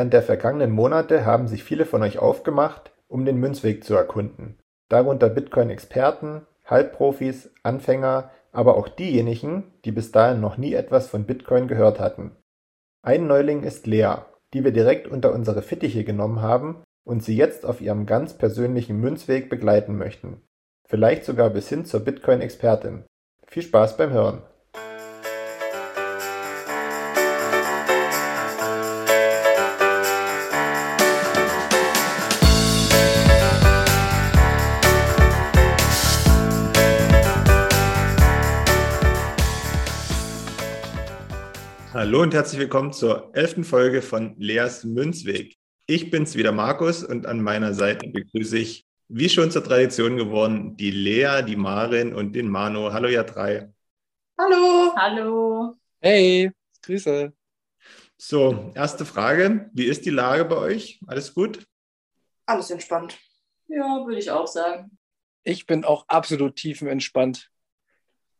Während der vergangenen Monate haben sich viele von euch aufgemacht, um den Münzweg zu erkunden. Darunter Bitcoin-Experten, Halbprofis, Anfänger, aber auch diejenigen, die bis dahin noch nie etwas von Bitcoin gehört hatten. Ein Neuling ist Lea, die wir direkt unter unsere Fittiche genommen haben und sie jetzt auf ihrem ganz persönlichen Münzweg begleiten möchten. Vielleicht sogar bis hin zur Bitcoin-Expertin. Viel Spaß beim Hören! Hallo und herzlich willkommen zur elften Folge von Leas Münzweg. Ich bin's wieder Markus und an meiner Seite begrüße ich, wie schon zur Tradition geworden, die Lea, die Marin und den Mano. Hallo ihr drei. Hallo. Hallo. Hey, Grüße. So, erste Frage. Wie ist die Lage bei euch? Alles gut? Alles entspannt. Ja, würde ich auch sagen. Ich bin auch absolut tiefenentspannt.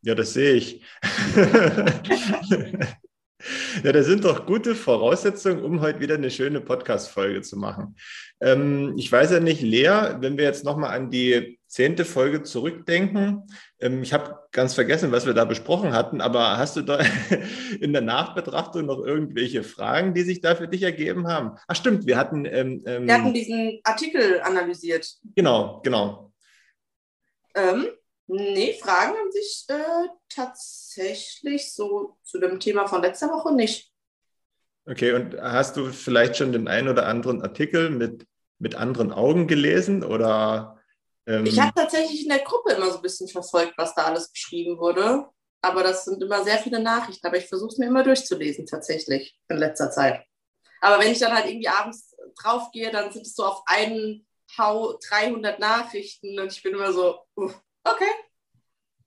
Ja, das sehe ich. Ja, das sind doch gute Voraussetzungen, um heute wieder eine schöne Podcast-Folge zu machen. Ähm, ich weiß ja nicht, Lea, wenn wir jetzt nochmal an die zehnte Folge zurückdenken, ähm, ich habe ganz vergessen, was wir da besprochen hatten, aber hast du da in der Nachbetrachtung noch irgendwelche Fragen, die sich da für dich ergeben haben? Ach stimmt, wir hatten... Ähm, ähm wir hatten diesen Artikel analysiert. Genau, genau. Ähm, Nee, Fragen an sich äh, tatsächlich so zu dem Thema von letzter Woche nicht. Okay, und hast du vielleicht schon den einen oder anderen Artikel mit, mit anderen Augen gelesen oder? Ähm ich habe tatsächlich in der Gruppe immer so ein bisschen verfolgt, was da alles beschrieben wurde. Aber das sind immer sehr viele Nachrichten. Aber ich versuche es mir immer durchzulesen, tatsächlich, in letzter Zeit. Aber wenn ich dann halt irgendwie abends draufgehe, dann sind es so auf einen Hau 300 Nachrichten und ich bin immer so, uh, Okay.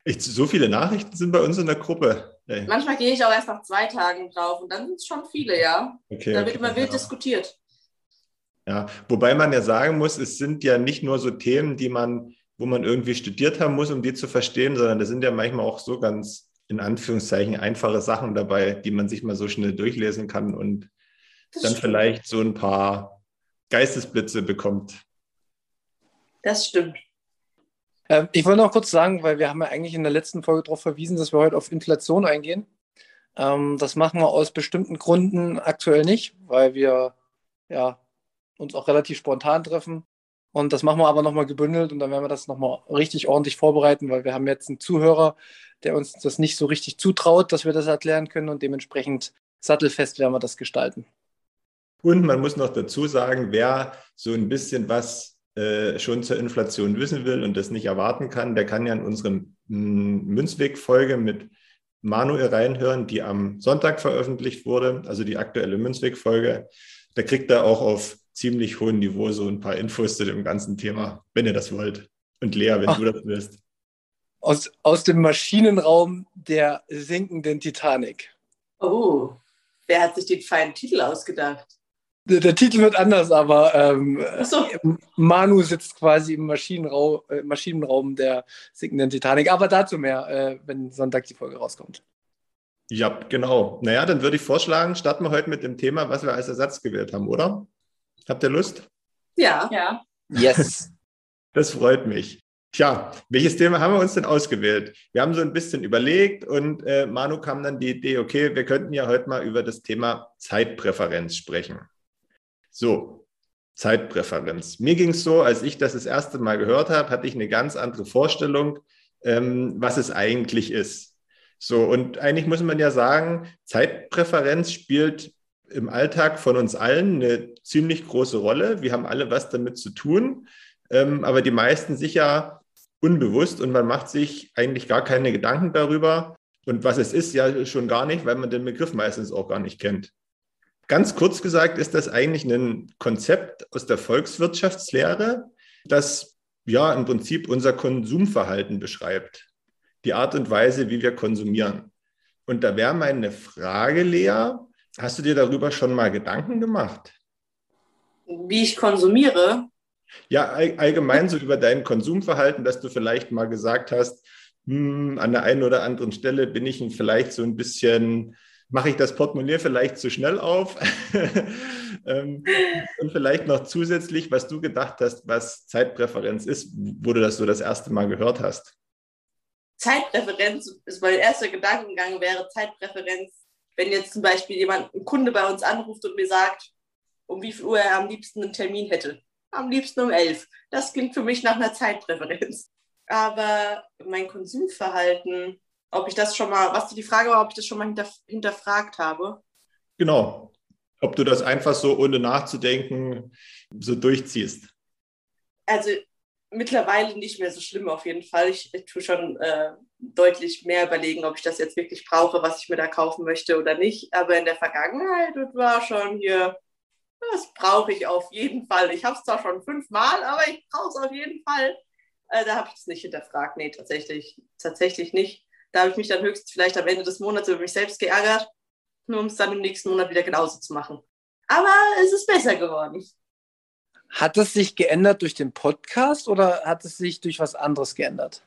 Ich, so viele Nachrichten sind bei uns in der Gruppe. Ey. Manchmal gehe ich auch erst nach zwei Tagen drauf und dann sind es schon viele, ja. Okay, da wird okay, immer wild ja. diskutiert. Ja, wobei man ja sagen muss, es sind ja nicht nur so Themen, die man, wo man irgendwie studiert haben muss, um die zu verstehen, sondern da sind ja manchmal auch so ganz in Anführungszeichen einfache Sachen dabei, die man sich mal so schnell durchlesen kann und das dann stimmt. vielleicht so ein paar Geistesblitze bekommt. Das stimmt. Ähm, ich wollte noch kurz sagen, weil wir haben ja eigentlich in der letzten Folge darauf verwiesen, dass wir heute auf Inflation eingehen. Ähm, das machen wir aus bestimmten Gründen aktuell nicht, weil wir ja, uns auch relativ spontan treffen. Und das machen wir aber nochmal gebündelt und dann werden wir das nochmal richtig ordentlich vorbereiten, weil wir haben jetzt einen Zuhörer, der uns das nicht so richtig zutraut, dass wir das erklären können und dementsprechend sattelfest werden wir das gestalten. Und man muss noch dazu sagen, wer so ein bisschen was äh, schon zur Inflation wissen will und das nicht erwarten kann, der kann ja in unsere mm, Münzweg-Folge mit Manuel reinhören, die am Sonntag veröffentlicht wurde, also die aktuelle Münzweg-Folge. Da kriegt er auch auf ziemlich hohem Niveau so ein paar Infos zu dem ganzen Thema, wenn ihr das wollt. Und Lea, wenn Ach, du das willst. Aus, aus dem Maschinenraum der sinkenden Titanic. Oh, wer hat sich den feinen Titel ausgedacht? Der, der, Titel wird anders, aber ähm, so. Manu sitzt quasi im Maschinenraum, äh, Maschinenraum der sinkenden Titanic. Aber dazu mehr, äh, wenn Sonntag die Folge rauskommt. Ja, genau. Naja, dann würde ich vorschlagen, starten wir heute mit dem Thema, was wir als Ersatz gewählt haben, oder? Habt ihr Lust? Ja. Ja. Yes. Das freut mich. Tja, welches Thema haben wir uns denn ausgewählt? Wir haben so ein bisschen überlegt und äh, Manu kam dann die Idee, okay, wir könnten ja heute mal über das Thema Zeitpräferenz sprechen. So, Zeitpräferenz. Mir ging es so, als ich das das erste Mal gehört habe, hatte ich eine ganz andere Vorstellung, ähm, was es eigentlich ist. So, und eigentlich muss man ja sagen, Zeitpräferenz spielt im Alltag von uns allen eine ziemlich große Rolle. Wir haben alle was damit zu tun, ähm, aber die meisten sicher unbewusst und man macht sich eigentlich gar keine Gedanken darüber. Und was es ist, ja schon gar nicht, weil man den Begriff meistens auch gar nicht kennt. Ganz kurz gesagt ist das eigentlich ein Konzept aus der Volkswirtschaftslehre, das ja im Prinzip unser Konsumverhalten beschreibt. Die Art und Weise, wie wir konsumieren. Und da wäre meine Frage, Lea, hast du dir darüber schon mal Gedanken gemacht? Wie ich konsumiere? Ja, all, allgemein so über dein Konsumverhalten, dass du vielleicht mal gesagt hast, hm, an der einen oder anderen Stelle bin ich vielleicht so ein bisschen mache ich das Portemonnaie vielleicht zu schnell auf? ähm, und vielleicht noch zusätzlich, was du gedacht hast, was Zeitpräferenz ist, wo du das so das erste Mal gehört hast. Zeitpräferenz ist mein erster Gedankengang wäre Zeitpräferenz, wenn jetzt zum Beispiel jemand, ein Kunde bei uns anruft und mir sagt, um wie viel Uhr er am liebsten einen Termin hätte. Am liebsten um elf. Das klingt für mich nach einer Zeitpräferenz. Aber mein Konsumverhalten, ob ich das schon mal, was die Frage war, ob ich das schon mal hinterf hinterfragt habe. Genau. Ob du das einfach so ohne nachzudenken so durchziehst. Also mittlerweile nicht mehr so schlimm auf jeden Fall. Ich, ich tue schon äh, deutlich mehr überlegen, ob ich das jetzt wirklich brauche, was ich mir da kaufen möchte oder nicht. Aber in der Vergangenheit war schon hier, das brauche ich auf jeden Fall. Ich habe es zwar schon fünfmal, aber ich brauche es auf jeden Fall. Äh, da habe ich es nicht hinterfragt. Nee, tatsächlich, tatsächlich nicht. Da habe ich mich dann höchstens vielleicht am Ende des Monats über mich selbst geärgert, nur um es dann im nächsten Monat wieder genauso zu machen. Aber es ist besser geworden. Hat es sich geändert durch den Podcast oder hat es sich durch was anderes geändert?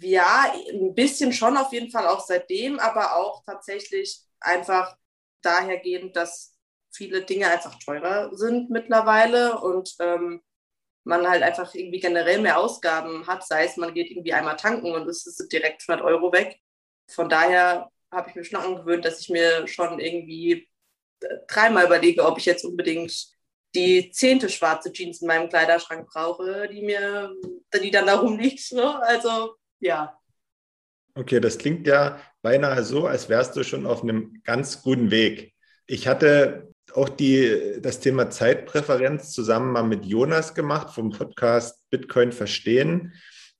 Ja, ein bisschen schon auf jeden Fall auch seitdem, aber auch tatsächlich einfach dahergehend, dass viele Dinge einfach teurer sind mittlerweile und ähm, man halt einfach irgendwie generell mehr Ausgaben hat, sei es man geht irgendwie einmal tanken und es ist direkt 100 Euro weg. Von daher habe ich mir schon angewöhnt, dass ich mir schon irgendwie äh, dreimal überlege, ob ich jetzt unbedingt die zehnte schwarze Jeans in meinem Kleiderschrank brauche, die mir, die dann da rumliegt. Ne? Also ja. Okay, das klingt ja beinahe so, als wärst du schon auf einem ganz guten Weg. Ich hatte auch die, das Thema Zeitpräferenz zusammen mal mit Jonas gemacht vom Podcast Bitcoin Verstehen.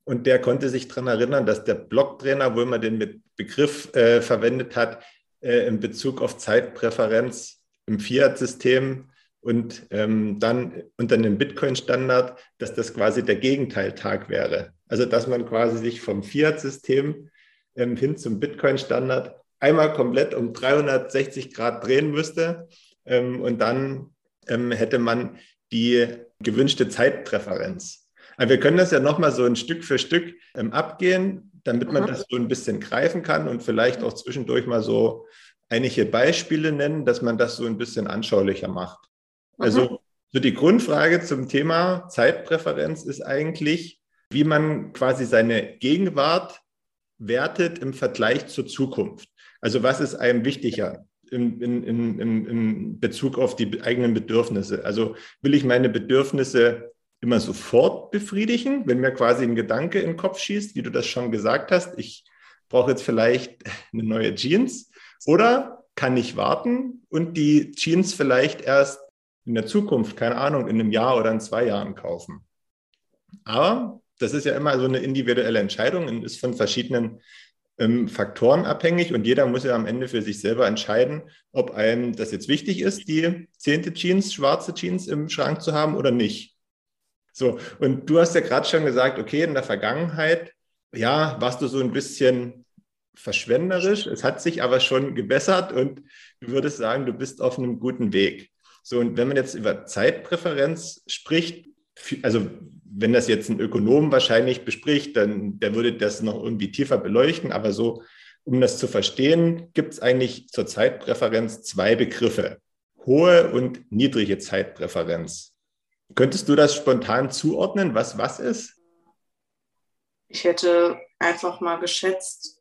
Und der konnte sich daran erinnern, dass der Blocktrainer, wo man den Begriff äh, verwendet hat, äh, in Bezug auf Zeitpräferenz im Fiat-System und ähm, dann unter einem Bitcoin-Standard, dass das quasi der Gegenteiltag wäre. Also dass man quasi sich vom Fiat-System ähm, hin zum Bitcoin-Standard einmal komplett um 360 Grad drehen müsste und dann ähm, hätte man die gewünschte Zeitpräferenz. Aber wir können das ja nochmal so ein Stück für Stück ähm, abgehen, damit man mhm. das so ein bisschen greifen kann und vielleicht auch zwischendurch mal so einige Beispiele nennen, dass man das so ein bisschen anschaulicher macht. Also mhm. so die Grundfrage zum Thema Zeitpräferenz ist eigentlich, wie man quasi seine Gegenwart wertet im Vergleich zur Zukunft. Also was ist einem wichtiger? In, in, in, in Bezug auf die eigenen Bedürfnisse. Also will ich meine Bedürfnisse immer sofort befriedigen, wenn mir quasi ein Gedanke in den Kopf schießt, wie du das schon gesagt hast, ich brauche jetzt vielleicht eine neue Jeans oder kann ich warten und die Jeans vielleicht erst in der Zukunft, keine Ahnung, in einem Jahr oder in zwei Jahren kaufen. Aber das ist ja immer so eine individuelle Entscheidung und ist von verschiedenen ähm, Faktoren abhängig und jeder muss ja am Ende für sich selber entscheiden, ob einem das jetzt wichtig ist, die zehnte Jeans, schwarze Jeans im Schrank zu haben oder nicht. So, und du hast ja gerade schon gesagt, okay, in der Vergangenheit, ja, warst du so ein bisschen verschwenderisch. Es hat sich aber schon gebessert und du würdest sagen, du bist auf einem guten Weg. So, und wenn man jetzt über Zeitpräferenz spricht, also wenn das jetzt ein Ökonom wahrscheinlich bespricht, dann der würde das noch irgendwie tiefer beleuchten. Aber so, um das zu verstehen, gibt es eigentlich zur Zeitpräferenz zwei Begriffe. Hohe und niedrige Zeitpräferenz. Könntest du das spontan zuordnen, was was ist? Ich hätte einfach mal geschätzt,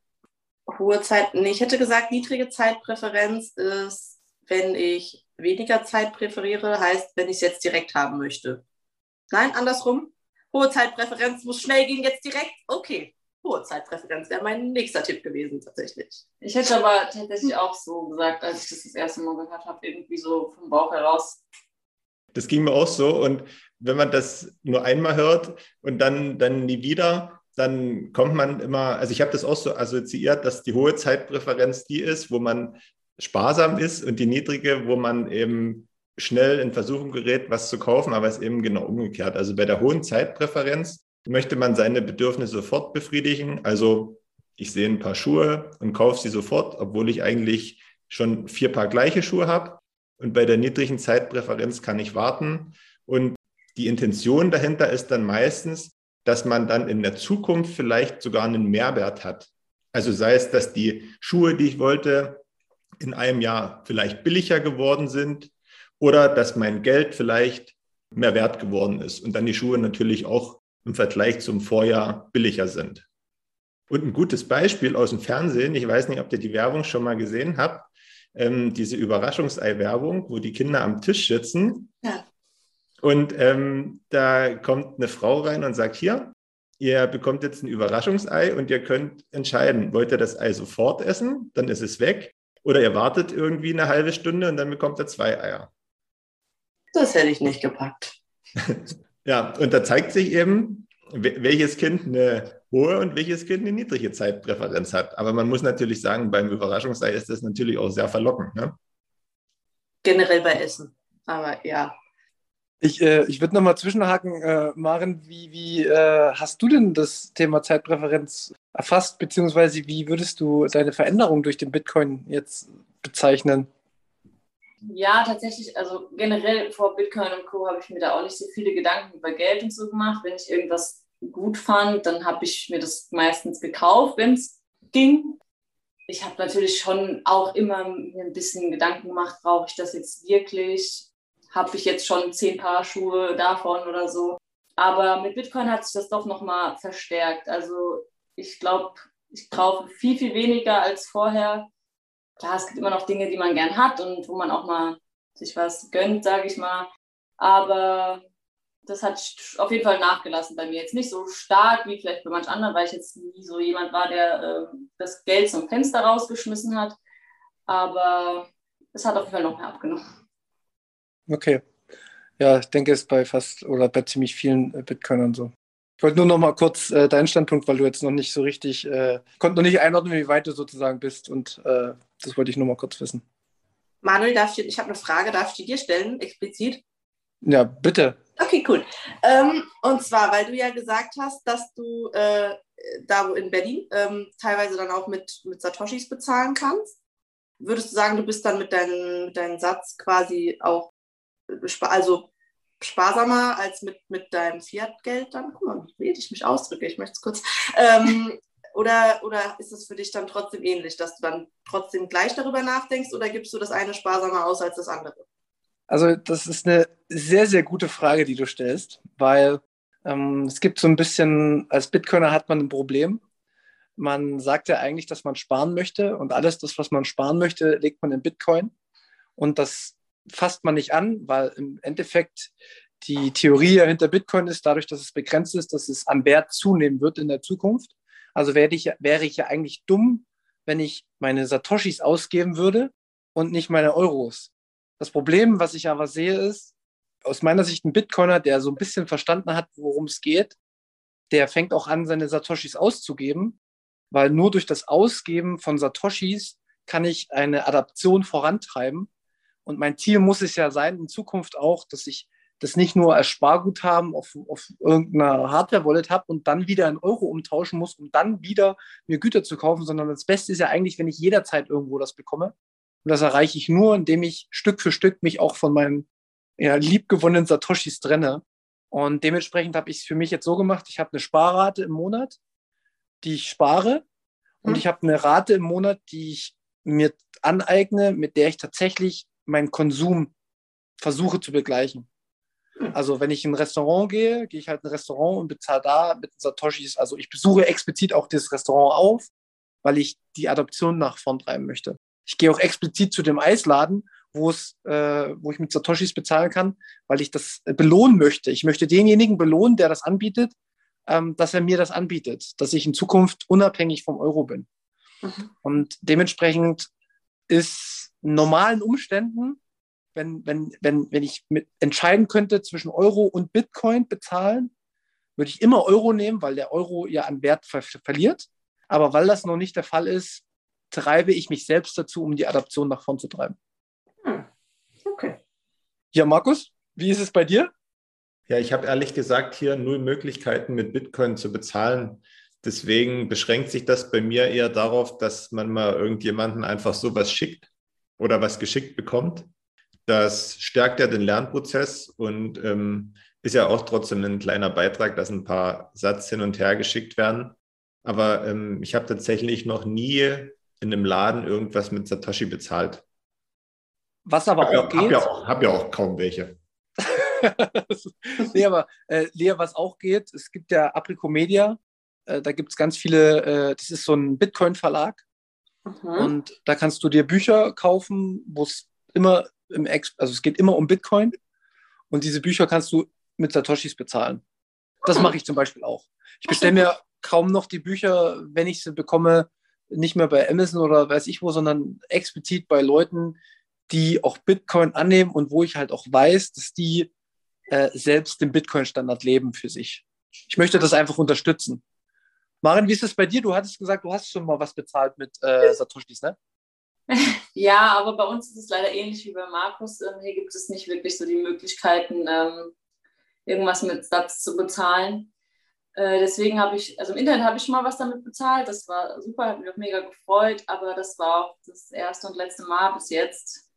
hohe Zeit, nee, ich hätte gesagt, niedrige Zeitpräferenz ist, wenn ich weniger Zeit präferiere, heißt, wenn ich es jetzt direkt haben möchte. Nein, andersrum hohe Zeitpräferenz muss schnell gehen, jetzt direkt. Okay, hohe Zeitpräferenz wäre mein nächster Tipp gewesen, tatsächlich. Ich hätte aber tatsächlich auch so gesagt, als ich das das erste Mal gehört habe, irgendwie so vom Bauch heraus. Das ging mir auch so. Und wenn man das nur einmal hört und dann, dann nie wieder, dann kommt man immer, also ich habe das auch so assoziiert, dass die hohe Zeitpräferenz die ist, wo man sparsam ist und die niedrige, wo man eben schnell in Versuchung gerät, was zu kaufen, aber es ist eben genau umgekehrt. Also bei der hohen Zeitpräferenz möchte man seine Bedürfnisse sofort befriedigen. Also ich sehe ein paar Schuhe und kaufe sie sofort, obwohl ich eigentlich schon vier Paar gleiche Schuhe habe. Und bei der niedrigen Zeitpräferenz kann ich warten. Und die Intention dahinter ist dann meistens, dass man dann in der Zukunft vielleicht sogar einen Mehrwert hat. Also sei es, dass die Schuhe, die ich wollte, in einem Jahr vielleicht billiger geworden sind oder dass mein Geld vielleicht mehr wert geworden ist und dann die Schuhe natürlich auch im Vergleich zum Vorjahr billiger sind. Und ein gutes Beispiel aus dem Fernsehen, ich weiß nicht, ob ihr die Werbung schon mal gesehen habt, ähm, diese Überraschungsei-Werbung, wo die Kinder am Tisch sitzen. Ja. Und ähm, da kommt eine Frau rein und sagt, hier, ihr bekommt jetzt ein Überraschungsei und ihr könnt entscheiden, wollt ihr das Ei sofort essen, dann ist es weg, oder ihr wartet irgendwie eine halbe Stunde und dann bekommt ihr zwei Eier. Das hätte ich nicht gepackt. ja, und da zeigt sich eben, welches Kind eine hohe und welches Kind eine niedrige Zeitpräferenz hat. Aber man muss natürlich sagen, beim Überraschungsei ist das natürlich auch sehr verlockend. Ne? Generell bei Essen. Aber ja. Ich, äh, ich würde nochmal zwischenhaken, äh, Maren, wie, wie äh, hast du denn das Thema Zeitpräferenz erfasst, beziehungsweise wie würdest du deine Veränderung durch den Bitcoin jetzt bezeichnen? Ja, tatsächlich, also generell vor Bitcoin und Co. habe ich mir da auch nicht so viele Gedanken über Geld und so gemacht. Wenn ich irgendwas gut fand, dann habe ich mir das meistens gekauft, wenn es ging. Ich habe natürlich schon auch immer mir ein bisschen Gedanken gemacht, brauche ich das jetzt wirklich? Habe ich jetzt schon zehn Paar Schuhe davon oder so? Aber mit Bitcoin hat sich das doch nochmal verstärkt. Also ich glaube, ich kaufe viel, viel weniger als vorher klar, es gibt immer noch Dinge, die man gern hat und wo man auch mal sich was gönnt, sage ich mal. Aber das hat auf jeden Fall nachgelassen bei mir. Jetzt nicht so stark wie vielleicht bei manch anderen, weil ich jetzt nie so jemand war, der äh, das Geld zum Fenster rausgeschmissen hat. Aber es hat auf jeden Fall noch mehr abgenommen. Okay. Ja, ich denke, es ist bei fast oder bei ziemlich vielen äh, Bitcoinern so. Ich wollte nur noch mal kurz äh, deinen Standpunkt, weil du jetzt noch nicht so richtig, äh, konnte noch nicht einordnen, wie weit du sozusagen bist und äh, das wollte ich nur mal kurz wissen. Manuel, darf ich, ich habe eine Frage, darf ich die dir stellen, explizit? Ja, bitte. Okay, cool. Ähm, und zwar, weil du ja gesagt hast, dass du äh, da in Berlin ähm, teilweise dann auch mit, mit Satoshis bezahlen kannst. Würdest du sagen, du bist dann mit, dein, mit deinem Satz quasi auch, also sparsamer als mit, mit deinem Fiat-Geld dann. Guck mal, wie ich mich ausdrücke, ich möchte es kurz. Ähm, oder, oder ist es für dich dann trotzdem ähnlich, dass du dann trotzdem gleich darüber nachdenkst oder gibst du das eine sparsamer aus als das andere? Also das ist eine sehr, sehr gute Frage, die du stellst, weil ähm, es gibt so ein bisschen, als Bitcoiner hat man ein Problem. Man sagt ja eigentlich, dass man sparen möchte und alles das, was man sparen möchte, legt man in Bitcoin. Und das fasst man nicht an, weil im Endeffekt die Theorie hinter Bitcoin ist, dadurch, dass es begrenzt ist, dass es an Wert zunehmen wird in der Zukunft. Also wäre ich, wäre ich ja eigentlich dumm, wenn ich meine Satoshis ausgeben würde und nicht meine Euros. Das Problem, was ich aber sehe, ist, aus meiner Sicht ein Bitcoiner, der so ein bisschen verstanden hat, worum es geht, der fängt auch an, seine Satoshis auszugeben, weil nur durch das Ausgeben von Satoshis kann ich eine Adaption vorantreiben und mein Ziel muss es ja sein, in Zukunft auch, dass ich das nicht nur als Sparguthaben auf, auf irgendeiner Hardware-Wallet habe und dann wieder in Euro umtauschen muss, um dann wieder mir Güter zu kaufen, sondern das Beste ist ja eigentlich, wenn ich jederzeit irgendwo das bekomme. Und das erreiche ich nur, indem ich Stück für Stück mich auch von meinen ja, liebgewonnenen Satoshis trenne. Und dementsprechend habe ich es für mich jetzt so gemacht, ich habe eine Sparrate im Monat, die ich spare. Und mhm. ich habe eine Rate im Monat, die ich mir aneigne, mit der ich tatsächlich meinen Konsum versuche zu begleichen. Also wenn ich in ein Restaurant gehe, gehe ich halt in ein Restaurant und bezahle da mit Satoshis. Also ich besuche explizit auch das Restaurant auf, weil ich die Adoption nach vorn treiben möchte. Ich gehe auch explizit zu dem Eisladen, wo es, äh, wo ich mit Satoshis bezahlen kann, weil ich das belohnen möchte. Ich möchte denjenigen belohnen, der das anbietet, ähm, dass er mir das anbietet, dass ich in Zukunft unabhängig vom Euro bin. Mhm. Und dementsprechend ist normalen Umständen, wenn, wenn, wenn, wenn ich mit entscheiden könnte zwischen Euro und Bitcoin bezahlen, würde ich immer Euro nehmen, weil der Euro ja an Wert ver verliert. Aber weil das noch nicht der Fall ist, treibe ich mich selbst dazu, um die Adaption nach vorn zu treiben. Hm. Okay. Ja, Markus, wie ist es bei dir? Ja, ich habe ehrlich gesagt hier null Möglichkeiten mit Bitcoin zu bezahlen. Deswegen beschränkt sich das bei mir eher darauf, dass man mal irgendjemanden einfach sowas schickt oder was geschickt bekommt. Das stärkt ja den Lernprozess und ähm, ist ja auch trotzdem ein kleiner Beitrag, dass ein paar Satz hin und her geschickt werden. Aber ähm, ich habe tatsächlich noch nie in einem Laden irgendwas mit Satoshi bezahlt. Was aber hab auch ja, geht. Hab ja auch, hab ja auch kaum welche. nee, aber äh, Lea, was auch geht, es gibt ja Apricomedia, äh, da gibt es ganz viele, äh, das ist so ein Bitcoin-Verlag Mhm. und da kannst du dir Bücher kaufen, wo es immer im Ex also es geht immer um Bitcoin und diese Bücher kannst du mit Satoshis bezahlen. Das mache ich zum Beispiel auch. Ich bestelle mir kaum noch die Bücher, wenn ich sie bekomme, nicht mehr bei Amazon oder weiß ich wo, sondern explizit bei Leuten, die auch Bitcoin annehmen und wo ich halt auch weiß, dass die äh, selbst den Bitcoin-Standard leben für sich. Ich möchte das einfach unterstützen. Marin, wie ist es bei dir? Du hattest gesagt, du hast schon mal was bezahlt mit äh, Satoshis, ne? Ja, aber bei uns ist es leider ähnlich wie bei Markus. Ähm, Hier gibt es nicht wirklich so die Möglichkeiten, ähm, irgendwas mit Satz zu bezahlen. Äh, Deswegen habe ich, also im Internet habe ich schon mal was damit bezahlt. Das war super, hat mich auch mega gefreut, aber das war auch das erste und letzte Mal bis jetzt.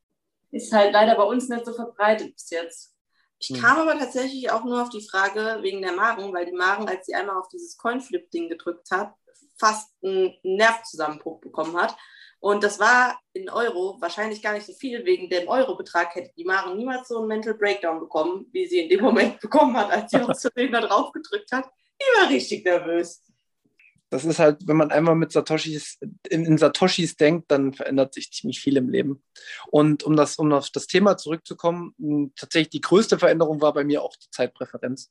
Ist halt leider bei uns nicht so verbreitet bis jetzt. Ich kam aber tatsächlich auch nur auf die Frage wegen der Maren, weil die Maren, als sie einmal auf dieses Coinflip-Ding gedrückt hat, fast einen Nervzusammenbruch bekommen hat. Und das war in Euro wahrscheinlich gar nicht so viel. Wegen dem Eurobetrag hätte die Maren niemals so einen Mental Breakdown bekommen, wie sie in dem Moment bekommen hat, als sie aus Versehen da drauf gedrückt hat. Die war richtig nervös. Das ist halt, wenn man einmal mit Satoshis, in, in Satoshis denkt, dann verändert sich ziemlich viel im Leben. Und um das, um auf das Thema zurückzukommen, tatsächlich die größte Veränderung war bei mir auch die Zeitpräferenz.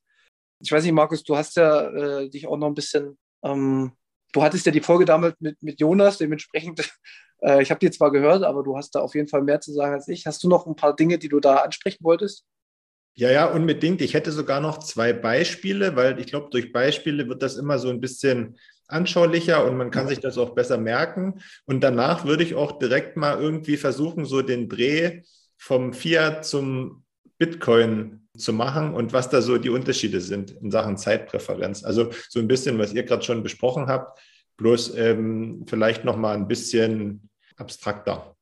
Ich weiß nicht, Markus, du hast ja äh, dich auch noch ein bisschen, ähm, du hattest ja die Folge damals mit, mit Jonas, dementsprechend, äh, ich habe die zwar gehört, aber du hast da auf jeden Fall mehr zu sagen als ich. Hast du noch ein paar Dinge, die du da ansprechen wolltest? Ja, ja, unbedingt. Ich hätte sogar noch zwei Beispiele, weil ich glaube, durch Beispiele wird das immer so ein bisschen anschaulicher und man kann sich das auch besser merken. Und danach würde ich auch direkt mal irgendwie versuchen, so den Dreh vom Fiat zum Bitcoin zu machen und was da so die Unterschiede sind in Sachen Zeitpräferenz. Also so ein bisschen, was ihr gerade schon besprochen habt, bloß ähm, vielleicht noch mal ein bisschen abstrakter.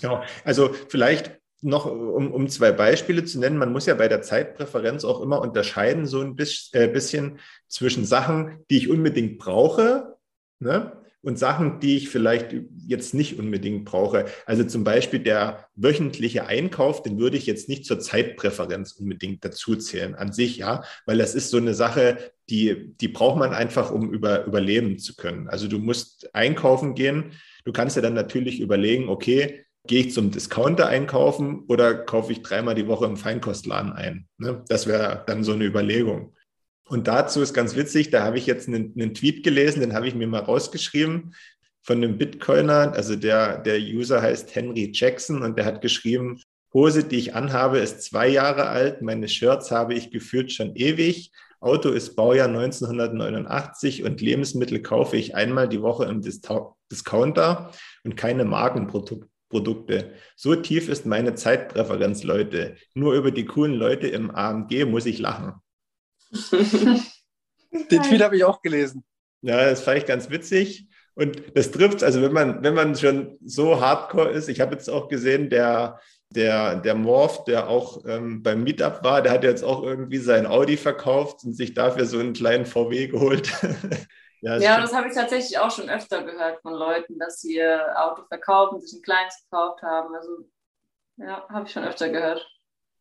Genau. Also vielleicht noch, um, um zwei Beispiele zu nennen, man muss ja bei der Zeitpräferenz auch immer unterscheiden, so ein bisschen, äh, bisschen zwischen Sachen, die ich unbedingt brauche, ne? Und Sachen, die ich vielleicht jetzt nicht unbedingt brauche. Also zum Beispiel der wöchentliche Einkauf, den würde ich jetzt nicht zur Zeitpräferenz unbedingt dazu zählen an sich, ja, weil das ist so eine Sache, die, die braucht man einfach, um über, überleben zu können. Also du musst einkaufen gehen. Du kannst ja dann natürlich überlegen, okay, gehe ich zum Discounter einkaufen oder kaufe ich dreimal die Woche im Feinkostladen ein? Ne? Das wäre dann so eine Überlegung. Und dazu ist ganz witzig, da habe ich jetzt einen, einen Tweet gelesen, den habe ich mir mal rausgeschrieben von einem Bitcoiner, also der, der User heißt Henry Jackson und der hat geschrieben, Hose, die ich anhabe, ist zwei Jahre alt, meine Shirts habe ich gefühlt schon ewig, Auto ist Baujahr 1989 und Lebensmittel kaufe ich einmal die Woche im Discounter und keine Markenprodukte. Produkte. So tief ist meine Zeitpräferenz, Leute. Nur über die coolen Leute im AMG muss ich lachen. Den Tweet habe ich auch gelesen. Ja, das fand ich ganz witzig. Und das trifft, also wenn man, wenn man schon so hardcore ist, ich habe jetzt auch gesehen, der, der, der Morph, der auch ähm, beim Meetup war, der hat jetzt auch irgendwie sein Audi verkauft und sich dafür so einen kleinen VW geholt. ja, das, ja, das habe ich tatsächlich auch schon öfter gehört von Leuten, dass sie ihr Auto verkaufen, sich ein kleines gekauft haben. Also ja, habe ich schon öfter gehört.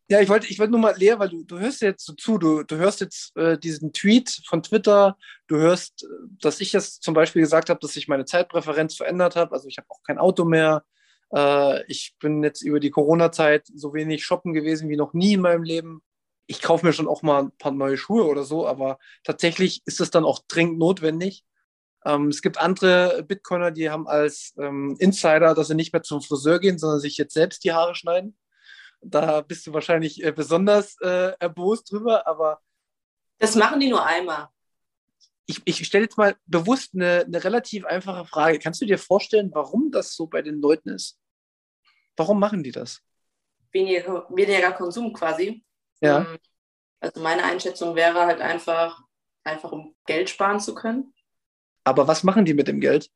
Ja, ich wollte ich wollte nur mal, Lea, weil du, du hörst jetzt so zu, du, du hörst jetzt äh, diesen Tweet von Twitter, du hörst, äh, dass ich jetzt zum Beispiel gesagt habe, dass ich meine Zeitpräferenz verändert habe. Also ich habe auch kein Auto mehr. Äh, ich bin jetzt über die Corona-Zeit so wenig shoppen gewesen wie noch nie in meinem Leben. Ich kaufe mir schon auch mal ein paar neue Schuhe oder so, aber tatsächlich ist es dann auch dringend notwendig. Ähm, es gibt andere Bitcoiner, die haben als ähm, Insider, dass sie nicht mehr zum Friseur gehen, sondern sich jetzt selbst die Haare schneiden. Da bist du wahrscheinlich äh, besonders äh, erbost drüber, aber. Das machen die nur einmal. Ich, ich stelle jetzt mal bewusst eine, eine relativ einfache Frage. Kannst du dir vorstellen, warum das so bei den Leuten ist? Warum machen die das? Weniger, weniger Konsum quasi. Ja. Ähm, Also meine Einschätzung wäre halt einfach, einfach um Geld sparen zu können. Aber was machen die mit dem Geld?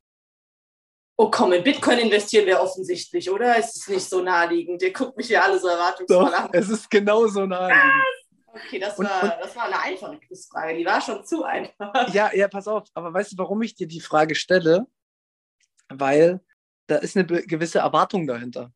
Oh komm, in Bitcoin investieren wäre offensichtlich, oder? Es ist nicht so naheliegend. Ihr guckt mich hier alle so erwartungsvoll Doch, an. es ist genau so naheliegend. Okay, das Und- war, und- das war eine einfache Quizfrage. Die war schon zu einfach. Ja, ja, pass auf. Aber weißt du, warum ich dir die Frage stelle? weil da ist eine gewisse Erwartung dahinter.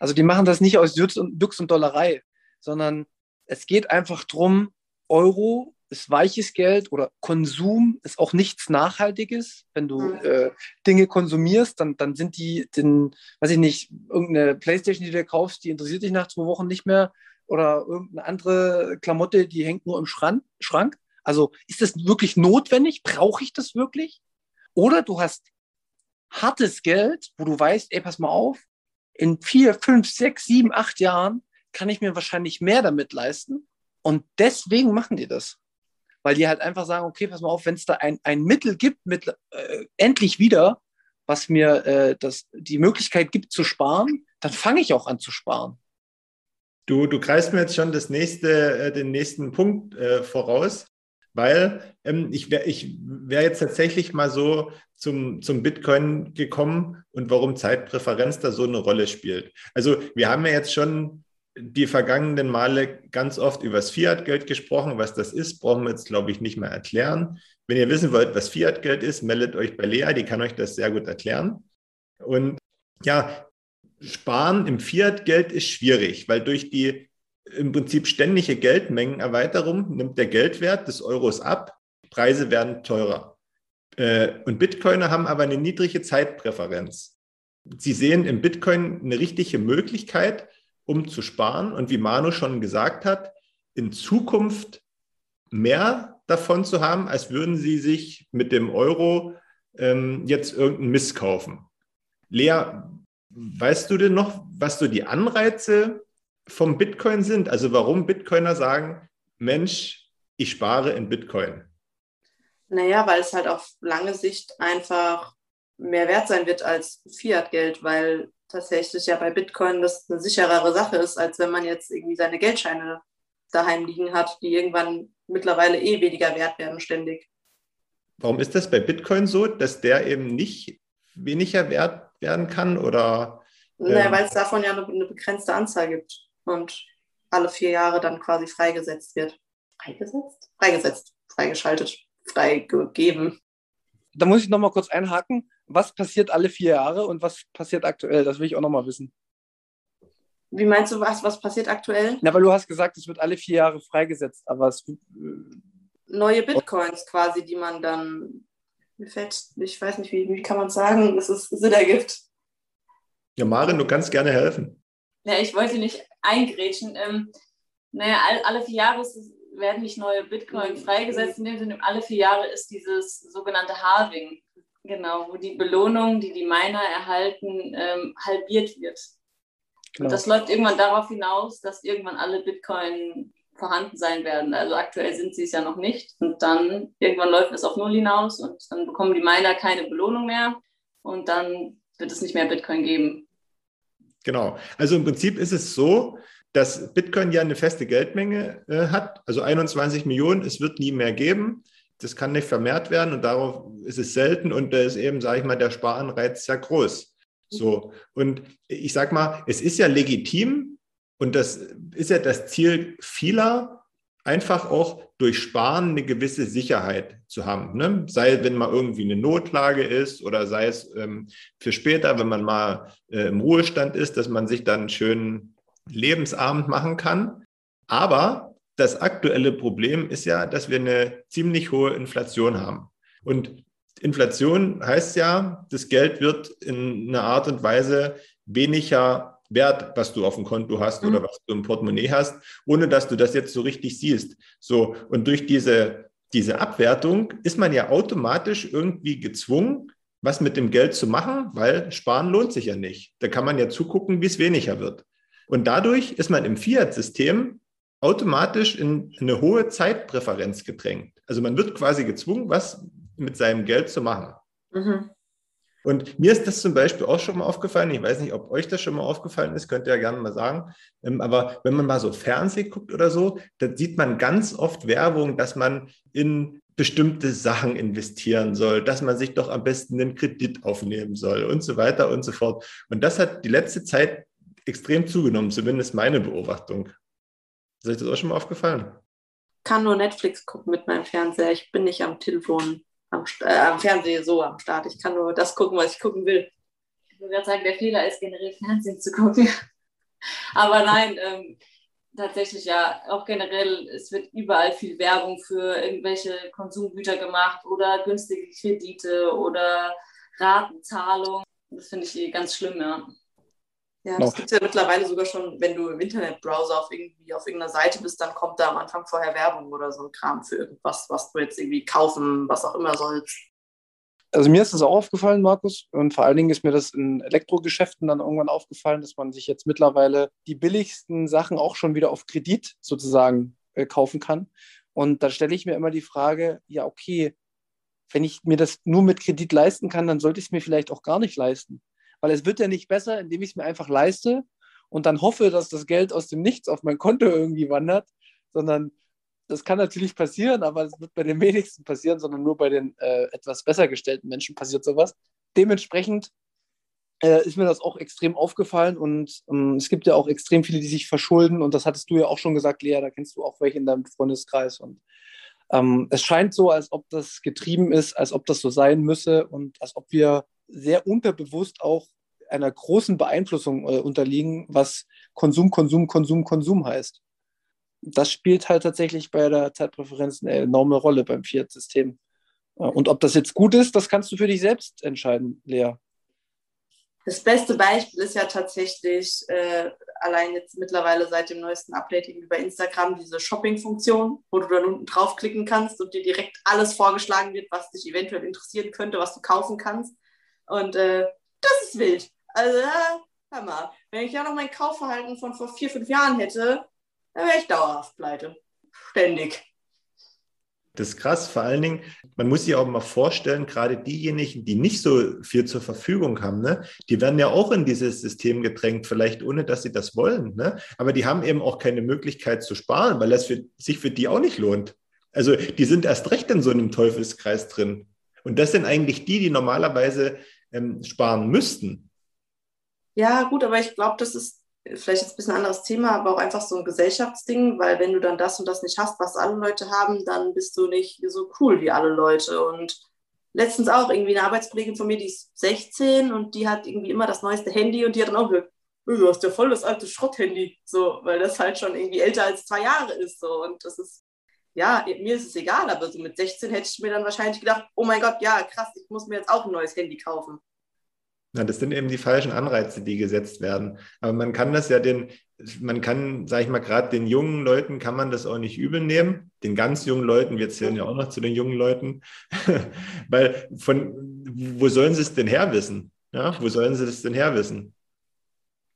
Also die machen das nicht aus Dux und, Dux und Dollerei, sondern es geht einfach darum, Euro ist weiches Geld oder Konsum ist auch nichts Nachhaltiges. Wenn du mhm. äh, Dinge konsumierst, dann, dann sind die, den, weiß ich nicht, irgendeine Playstation, die du kaufst, die interessiert dich nach zwei Wochen nicht mehr oder irgendeine andere Klamotte, die hängt nur im Schrank. Schrank. Also ist das wirklich notwendig? Brauche ich das wirklich? Oder du hast hartes Geld, wo du weißt, ey, pass mal auf, in vier, fünf, sechs, sieben, acht Jahren kann ich mir wahrscheinlich mehr damit leisten. Und deswegen machen die das weil die halt einfach sagen, okay, pass mal auf, wenn es da ein, ein Mittel gibt, mit, äh, endlich wieder, was mir äh, das, die Möglichkeit gibt zu sparen, dann fange ich auch an zu sparen. Du, du greifst mir jetzt schon das nächste, äh, den nächsten Punkt äh, voraus, weil ähm, ich wäre ich wär jetzt tatsächlich mal so zum, zum Bitcoin gekommen und warum Zeitpräferenz da so eine Rolle spielt. Also wir haben ja jetzt schon die vergangenen Male ganz oft über das Fiat-Geld gesprochen. Was das ist, brauchen wir jetzt, glaube ich, nicht mehr erklären. Wenn ihr wissen wollt, was Fiat-Geld ist, meldet euch bei Lea, die kann euch das sehr gut erklären. Und ja, Sparen im Fiat-Geld ist schwierig, weil durch die im Prinzip ständige Geldmengenerweiterung nimmt der Geldwert des Euros ab, Preise werden teurer. Äh, und Bitcoiner haben aber eine niedrige Zeitpräferenz. Sie sehen im Bitcoin eine richtige Möglichkeit, um zu sparen und wie Manu schon gesagt hat, in Zukunft mehr davon zu haben, als würden sie sich mit dem Euro ähm, jetzt irgendeinen Mist kaufen. Lea, weißt du denn noch, was so die Anreize vom Bitcoin sind? Also warum Bitcoiner sagen, Mensch, ich spare in Bitcoin? Naja, weil es halt auf lange Sicht einfach mehr wert sein wird als Fiat-Geld, weil tatsächlich ja bei Bitcoin das eine sicherere Sache ist, als wenn man jetzt irgendwie seine Geldscheine daheim liegen hat, die irgendwann mittlerweile eh weniger wert werden ständig. Warum ist das bei Bitcoin so, dass der eben nicht weniger wert werden kann? Oder, ähm naja, weil es davon ja eine, eine begrenzte Anzahl gibt und alle vier Jahre dann quasi freigesetzt wird. Freigesetzt? Freigesetzt, freigeschaltet, freigegeben. Da muss ich nochmal kurz einhaken was passiert alle vier Jahre und was passiert aktuell? Das will ich auch nochmal wissen. Wie meinst du, was, was passiert aktuell? Na, weil du hast gesagt, es wird alle vier Jahre freigesetzt, aber es. Äh, Neue Bitcoins quasi, die man dann. Mir fällt, ich weiß nicht, wie, wie kann man sagen, dass es Sinn ergibt. Ja, Marin, du kannst gerne helfen. Ja, ich wollte nicht eingrätschen. Ähm, naja, alle vier Jahre werden nicht neue Bitcoin freigesetzt. In dem Sinne, alle vier Jahre ist dieses sogenannte Halving Genau, wo die Belohnung, die die Miner erhalten, ähm, halbiert wird. Genau. Und das läuft irgendwann darauf hinaus, dass irgendwann alle Bitcoin vorhanden sein werden. Also aktuell sind sie es ja noch nicht. Und dann irgendwann läuft es auf Null hinaus und dann bekommen die Miner keine Belohnung mehr und dann wird es nicht mehr Bitcoin geben. Genau. Also im Prinzip ist es so, dass Bitcoin ja eine feste Geldmenge äh, hat, also 21 Millionen, es wird nie mehr geben das kann nicht vermehrt werden und darauf ist es selten und da ist eben, sage ich mal, der Sparanreiz sehr groß. So, und ich sage mal, es ist ja legitim und das ist ja das Ziel vieler, einfach auch durch Sparen eine gewisse Sicherheit zu haben. Ne? Sei, wenn mal irgendwie eine Notlage ist oder sei es ähm, für später, wenn man mal äh, im Ruhestand ist, dass man sich dann einen schönen Lebensabend machen kann. Aber das aktuelle Problem ist ja, dass wir eine ziemlich hohe Inflation haben. Und Inflation heißt ja, das Geld wird in einer Art und Weise weniger wert, was du auf dem Konto hast mhm. oder was du im Portemonnaie hast, ohne dass du das jetzt so richtig siehst. So, und durch diese, diese Abwertung ist man ja automatisch irgendwie gezwungen, was mit dem Geld zu machen, weil sparen lohnt sich ja nicht. Da kann man ja zugucken, wie es weniger wird. Und dadurch ist man im Fiat-System automatisch in eine hohe Zeitpräferenz gedrängt. Also man wird quasi gezwungen, was mit seinem Geld zu machen. Mhm. Und mir ist das zum Beispiel auch schon mal aufgefallen. Ich weiß nicht, ob euch das schon mal aufgefallen ist, könnt ihr ja gerne mal sagen. Ähm, aber wenn man mal so Fernsehen guckt oder so, da sieht man ganz oft Werbung, dass man in bestimmte Sachen investieren soll, dass man sich doch am besten einen Kredit aufnehmen soll und so weiter und so fort. Und das hat die letzte Zeit extrem zugenommen, zumindest meine Beobachtung. Ist euch das auch schon mal aufgefallen? Kann nur Netflix gucken mit meinem Fernseher. Ich bin nicht am Telefon am, äh, am Fernsehen so am Start. Ich kann nur das gucken, was ich gucken will. Ich würde gerade sagen, der Fehler ist generell Fernsehen zu gucken. Aber nein, ähm, tatsächlich ja, auch generell, es wird überall viel Werbung für irgendwelche Konsumgüter gemacht oder günstige Kredite oder Ratenzahlung. Das finde ich eh ganz schlimm, ja. Ja, das gibt es ja mittlerweile sogar schon, wenn du im Internetbrowser auf irgendwie auf irgendeiner Seite bist, dann kommt da am Anfang vorher Werbung oder so ein Kram für irgendwas, was du jetzt irgendwie kaufen, was auch immer sollst. Also mir ist das auch aufgefallen, Markus, und vor allen Dingen ist mir das in Elektrogeschäften dann irgendwann aufgefallen, dass man sich jetzt mittlerweile die billigsten Sachen auch schon wieder auf Kredit sozusagen äh, kaufen kann. Und da stelle ich mir immer die Frage, ja, okay, wenn ich mir das nur mit Kredit leisten kann, dann sollte ich es mir vielleicht auch gar nicht leisten. Weil es wird ja nicht besser, indem ich es mir einfach leiste und dann hoffe, dass das Geld aus dem Nichts auf mein Konto irgendwie wandert, sondern das kann natürlich passieren, aber es wird bei den wenigsten passieren, sondern nur bei den äh, etwas besser gestellten Menschen passiert sowas. Dementsprechend äh, ist mir das auch extrem aufgefallen und ähm, es gibt ja auch extrem viele, die sich verschulden und das hattest du ja auch schon gesagt, Lea, da kennst du auch welche in deinem Freundeskreis und ähm, es scheint so, als ob das getrieben ist, als ob das so sein müsse und als ob wir sehr unterbewusst auch einer großen Beeinflussung äh, unterliegen, was Konsum, Konsum, Konsum, Konsum heißt. Das spielt halt tatsächlich bei der Zeitpräferenz eine enorme Rolle beim Fiat-System. Äh, und ob das jetzt gut ist, das kannst du für dich selbst entscheiden, Lea. Das beste Beispiel ist ja tatsächlich äh, allein jetzt mittlerweile seit dem neuesten Update über Instagram diese Shopping-Funktion, wo du dann unten draufklicken kannst und dir direkt alles vorgeschlagen wird, was dich eventuell interessieren könnte, was du kaufen kannst. Und äh, das ist wild. Also, hör mal, wenn ich ja noch mein Kaufverhalten von vor vier, fünf Jahren hätte, dann wäre ich dauerhaft pleite. Ständig. Das ist krass. Vor allen Dingen, man muss sich auch mal vorstellen, gerade diejenigen, die nicht so viel zur Verfügung haben, ne, die werden ja auch in dieses System gedrängt, vielleicht ohne, dass sie das wollen. Ne? Aber die haben eben auch keine Möglichkeit zu sparen, weil das für, sich für die auch nicht lohnt. Also die sind erst recht in so einem Teufelskreis drin. Und das sind eigentlich die, die normalerweise ähm, sparen müssten. Ja, gut, aber ich glaube, das ist vielleicht jetzt ein bisschen ein anderes Thema, aber auch einfach so ein Gesellschaftsding, weil wenn du dann das und das nicht hast, was alle Leute haben, dann bist du nicht so cool wie alle Leute. Und letztens auch irgendwie eine Arbeitskollegin von mir, die ist 16 und die hat irgendwie immer das neueste Handy und die hat dann auch gesagt, du hast ja voll das alte Schrotthandy, so, weil das halt schon irgendwie älter als zwei Jahre ist, so. Und das ist, ja, mir ist es egal, aber so mit 16 hätte ich mir dann wahrscheinlich gedacht, oh mein Gott, ja, krass, ich muss mir jetzt auch ein neues Handy kaufen. Na, das sind eben die falschen Anreize, die gesetzt werden. Aber man kann das ja den, man kann, sage ich mal, gerade den jungen Leuten kann man das auch nicht übel nehmen. Den ganz jungen Leuten, wir zählen ja auch noch zu den jungen Leuten, weil von, wo sollen sie es denn her wissen? Ja, wo sollen sie das denn her wissen?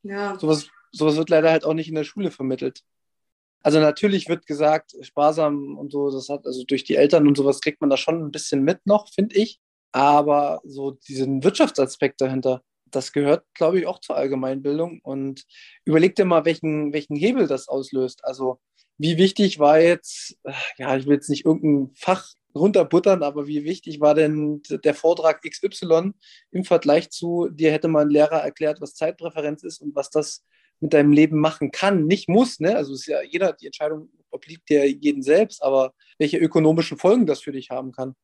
Ja. Sowas, sowas wird leider halt auch nicht in der Schule vermittelt. Also natürlich wird gesagt, sparsam und so, das hat, also durch die Eltern und sowas kriegt man da schon ein bisschen mit noch, finde ich. Aber so diesen Wirtschaftsaspekt dahinter, das gehört, glaube ich, auch zur Allgemeinbildung. Und überleg dir mal, welchen, welchen Hebel das auslöst. Also, wie wichtig war jetzt, ja, ich will jetzt nicht irgendein Fach runterbuttern, aber wie wichtig war denn der Vortrag XY im Vergleich zu, dir hätte mal ein Lehrer erklärt, was Zeitpräferenz ist und was das mit deinem Leben machen kann, nicht muss, ne? Also ist ja jeder, die Entscheidung obliegt dir jeden selbst, aber welche ökonomischen Folgen das für dich haben kann.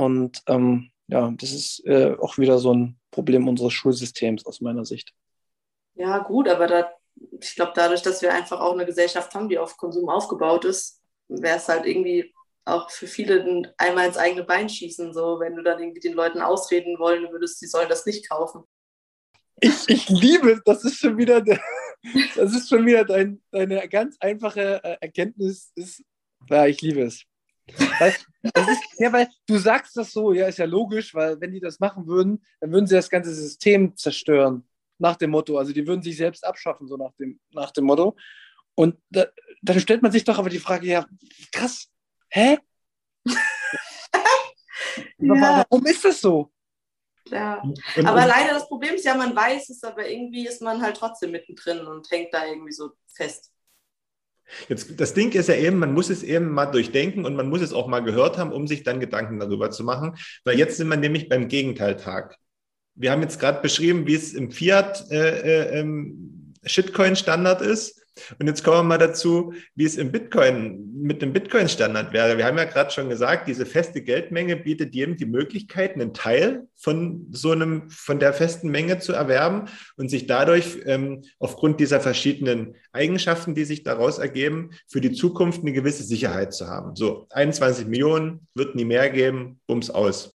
Und ähm, ja, das ist äh, auch wieder so ein Problem unseres Schulsystems aus meiner Sicht. Ja, gut, aber da, ich glaube, dadurch, dass wir einfach auch eine Gesellschaft haben, die auf Konsum aufgebaut ist, wäre es halt irgendwie auch für viele einmal ins eigene Bein schießen, so wenn du dann irgendwie den Leuten ausreden wollen würdest, sie sollen das nicht kaufen. Ich, ich liebe es, das ist schon wieder, der, das ist schon wieder dein, deine ganz einfache äh, Erkenntnis. Ist, ja, ich liebe es. Weil, ist, ja, weil du sagst das so, ja, ist ja logisch, weil wenn die das machen würden, dann würden sie das ganze System zerstören. Nach dem Motto. Also die würden sich selbst abschaffen, so nach dem, nach dem Motto. Und da, dann stellt man sich doch aber die Frage, ja, krass, hä? ja. Warum ist das so? Ja, aber leider das Problem ist ja, man weiß es, aber irgendwie ist man halt trotzdem mittendrin und hängt da irgendwie so fest. Jetzt, das Ding ist ja eben, man muss es eben mal durchdenken und man muss es auch mal gehört haben, um sich dann Gedanken darüber zu machen. Weil jetzt sind wir nämlich beim Gegenteiltag. Wir haben jetzt gerade beschrieben, wie es im Fiat äh, äh, Shitcoin-Standard ist. Und jetzt kommen wir mal dazu, wie es im Bitcoin mit dem Bitcoin-Standard wäre. Wir haben ja gerade schon gesagt, diese feste Geldmenge bietet jedem die Möglichkeit, einen Teil von so einem, von der festen Menge zu erwerben und sich dadurch ähm, aufgrund dieser verschiedenen Eigenschaften, die sich daraus ergeben, für die Zukunft eine gewisse Sicherheit zu haben. So, 21 Millionen wird nie mehr geben, bums aus.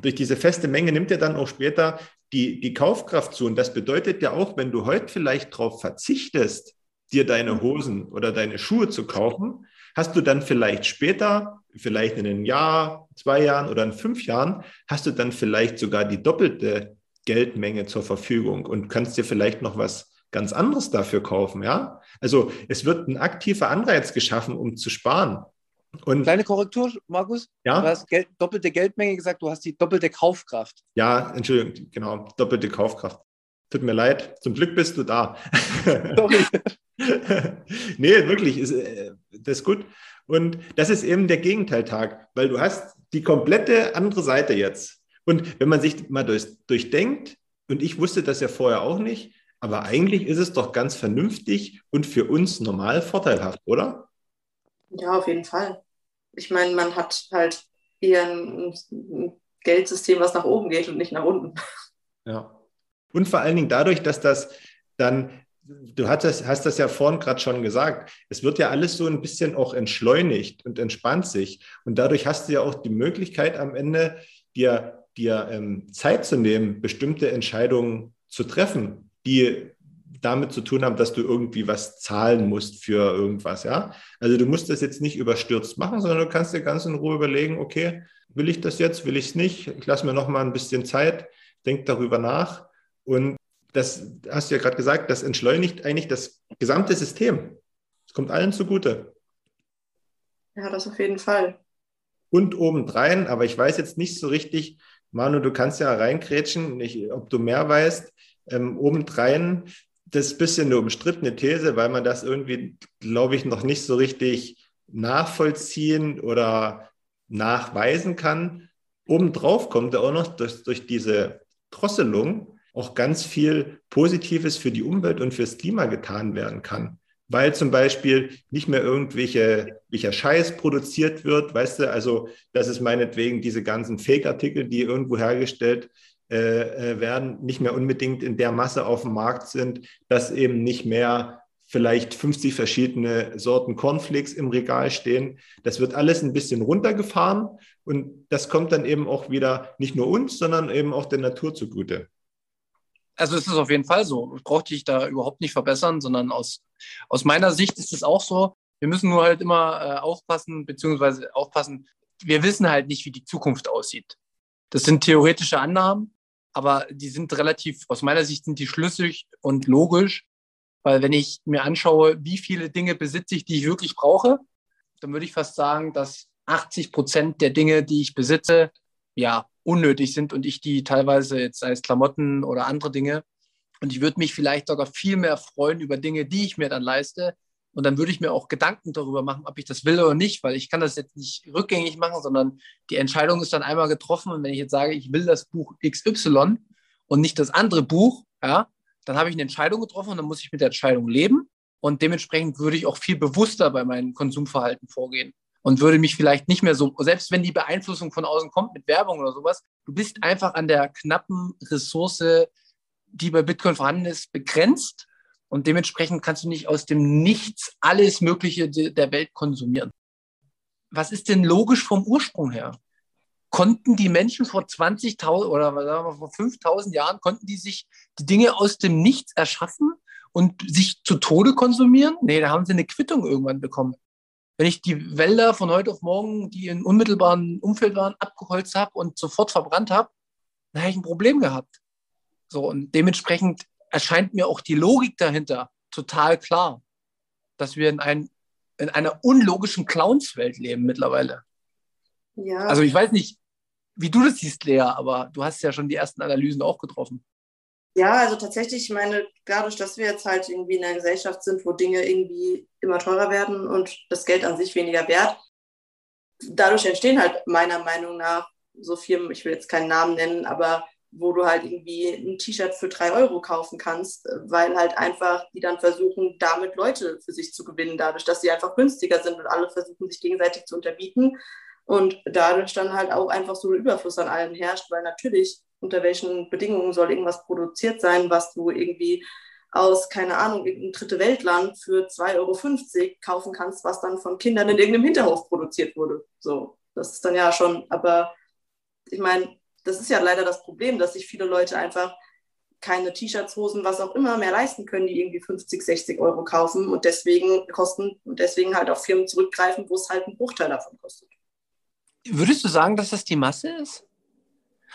Durch diese feste Menge nimmt er dann auch später die, die Kaufkraft zu. Und das bedeutet ja auch, wenn du heute vielleicht darauf verzichtest, dir deine Hosen oder deine Schuhe zu kaufen, hast du dann vielleicht später, vielleicht in einem Jahr, zwei Jahren oder in fünf Jahren, hast du dann vielleicht sogar die doppelte Geldmenge zur Verfügung und kannst dir vielleicht noch was ganz anderes dafür kaufen, ja? Also es wird ein aktiver Anreiz geschaffen, um zu sparen. Und Kleine Korrektur, Markus. Ja? Du hast Geld, doppelte Geldmenge gesagt, du hast die doppelte Kaufkraft. Ja, Entschuldigung, genau, doppelte Kaufkraft. Tut mir leid, zum Glück bist du da. Sorry. nee, wirklich, ist, äh, das ist gut. Und das ist eben der Gegenteiltag, weil du hast die komplette andere Seite jetzt. Und wenn man sich mal durch, durchdenkt, und ich wusste das ja vorher auch nicht, aber eigentlich ist es doch ganz vernünftig und für uns normal vorteilhaft, oder? Ja, auf jeden Fall. Ich meine, man hat halt eher ein, ein Geldsystem, was nach oben geht und nicht nach unten. Ja. Und vor allen Dingen dadurch, dass das dann, du hast das, hast das ja vorhin gerade schon gesagt, es wird ja alles so ein bisschen auch entschleunigt und entspannt sich. Und dadurch hast du ja auch die Möglichkeit am Ende, dir, dir ähm, Zeit zu nehmen, bestimmte Entscheidungen zu treffen, die damit zu tun haben, dass du irgendwie was zahlen musst für irgendwas, ja. Also du musst das jetzt nicht überstürzt machen, sondern du kannst dir ganz in Ruhe überlegen, okay, will ich das jetzt, will ich es nicht? Ich lasse mir noch mal ein bisschen Zeit, denk darüber nach und das hast du ja gerade gesagt, das entschleunigt eigentlich das gesamte System. Es kommt allen zugute. Ja, das auf jeden Fall. Und obendrein, aber ich weiß jetzt nicht so richtig, Manu, du kannst ja reinkrätschen, nicht, ob du mehr weißt. Ähm, obendrein das ist ein bisschen eine umstrittene These, weil man das irgendwie, glaube ich, noch nicht so richtig nachvollziehen oder nachweisen kann. Obendrauf kommt auch noch durch, durch diese Drosselung auch ganz viel Positives für die Umwelt und fürs Klima getan werden kann. Weil zum Beispiel nicht mehr irgendwelche welcher Scheiß produziert wird, weißt du, also das ist meinetwegen diese ganzen Fake-Artikel, die irgendwo hergestellt äh, äh, werden, nicht mehr unbedingt in der Masse auf dem Markt sind, dass eben nicht mehr vielleicht 50 verschiedene Sorten Cornflakes im Regal stehen. Das wird alles ein bisschen runtergefahren und das kommt dann eben auch wieder nicht nur uns, sondern eben auch der Natur zugute. Also es ist auf jeden Fall so. Ich brauche dich da überhaupt nicht verbessern, sondern aus, aus meiner Sicht ist es auch so. Wir müssen nur halt immer äh, aufpassen, beziehungsweise aufpassen, wir wissen halt nicht, wie die Zukunft aussieht. Das sind theoretische Annahmen aber die sind relativ, aus meiner Sicht sind die schlüssig und logisch, weil wenn ich mir anschaue, wie viele Dinge besitze ich, die ich wirklich brauche, dann würde ich fast sagen, dass 80 Prozent der Dinge, die ich besitze, ja, unnötig sind und ich die teilweise jetzt es Klamotten oder andere Dinge. Und ich würde mich vielleicht sogar viel mehr freuen über Dinge, die ich mir dann leiste, und dann würde ich mir auch Gedanken darüber machen, ob ich das will oder nicht, weil ich kann das jetzt nicht rückgängig machen, sondern die Entscheidung ist dann einmal getroffen. Und wenn ich jetzt sage, ich will das Buch XY und nicht das andere Buch, ja, dann habe ich eine Entscheidung getroffen und dann muss ich mit der Entscheidung leben. Und dementsprechend würde ich auch viel bewusster bei meinem Konsumverhalten vorgehen und würde mich vielleicht nicht mehr so, selbst wenn die Beeinflussung von außen kommt mit Werbung oder sowas, du bist einfach an der knappen Ressource, die bei Bitcoin vorhanden ist, begrenzt und dementsprechend kannst du nicht aus dem Nichts alles Mögliche der Welt konsumieren. Was ist denn logisch vom Ursprung her? Konnten die Menschen vor 20.000 oder sagen wir, vor 5.000 Jahren, konnten die sich die Dinge aus dem Nichts erschaffen und sich zu Tode konsumieren? Nee, da haben sie eine Quittung irgendwann bekommen. Wenn ich die Wälder von heute auf morgen, die in unmittelbaren Umfeld waren, abgeholzt habe und sofort verbrannt habe, dann habe ich ein Problem gehabt. So, und dementsprechend erscheint mir auch die Logik dahinter total klar, dass wir in, ein, in einer unlogischen Clownswelt leben mittlerweile. Ja. Also ich weiß nicht, wie du das siehst, Lea, aber du hast ja schon die ersten Analysen auch getroffen. Ja, also tatsächlich, ich meine, dadurch, dass wir jetzt halt irgendwie in einer Gesellschaft sind, wo Dinge irgendwie immer teurer werden und das Geld an sich weniger wert, dadurch entstehen halt meiner Meinung nach so Firmen, ich will jetzt keinen Namen nennen, aber wo du halt irgendwie ein T-Shirt für drei Euro kaufen kannst, weil halt einfach die dann versuchen, damit Leute für sich zu gewinnen, dadurch, dass sie einfach günstiger sind und alle versuchen, sich gegenseitig zu unterbieten. Und dadurch dann halt auch einfach so ein Überfluss an allem herrscht, weil natürlich unter welchen Bedingungen soll irgendwas produziert sein, was du irgendwie aus, keine Ahnung, irgendein dritte Weltland für 2,50 Euro kaufen kannst, was dann von Kindern in irgendeinem Hinterhof produziert wurde. So, das ist dann ja schon, aber ich meine, das ist ja leider das Problem, dass sich viele Leute einfach keine T-Shirts, Hosen, was auch immer mehr leisten können, die irgendwie 50, 60 Euro kaufen und deswegen kosten und deswegen halt auf Firmen zurückgreifen, wo es halt einen Bruchteil davon kostet. Würdest du sagen, dass das die Masse ist?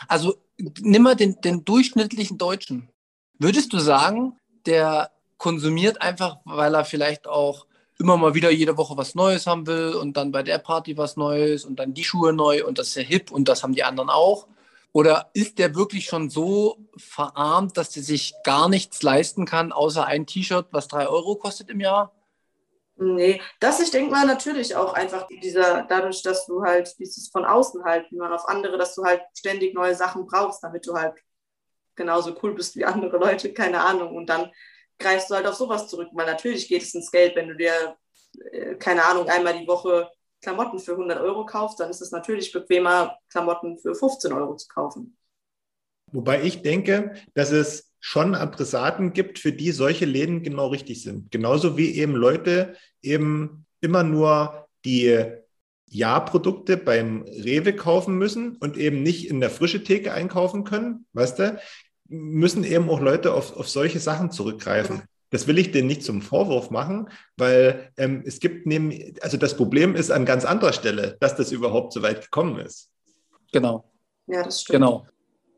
Also nimm mal den, den durchschnittlichen Deutschen. Würdest du sagen, der konsumiert einfach, weil er vielleicht auch immer mal wieder jede Woche was Neues haben will und dann bei der Party was Neues und dann die Schuhe neu und das ist ja hip und das haben die anderen auch? Oder ist der wirklich schon so verarmt, dass der sich gar nichts leisten kann, außer ein T-Shirt, was drei Euro kostet im Jahr? Nee, das ich denke mal natürlich auch einfach dieser, dadurch, dass du halt dieses von außen halt, wie man auf andere, dass du halt ständig neue Sachen brauchst, damit du halt genauso cool bist wie andere Leute, keine Ahnung. Und dann greifst du halt auf sowas zurück, weil natürlich geht es ins Geld, wenn du dir, äh, keine Ahnung, einmal die Woche Klamotten für 100 Euro kaufst, dann ist es natürlich bequemer, Klamotten für 15 Euro zu kaufen. Wobei ich denke, dass es schon Adressaten gibt, für die solche Läden genau richtig sind. Genauso wie eben Leute eben immer nur die Ja-Produkte beim Rewe kaufen müssen und eben nicht in der frische Theke einkaufen können, weißt du, müssen eben auch Leute auf, auf solche Sachen zurückgreifen. Das will ich denen nicht zum Vorwurf machen, weil ähm, es gibt neben, also das Problem ist an ganz anderer Stelle, dass das überhaupt so weit gekommen ist. Genau. Ja, das stimmt. Genau.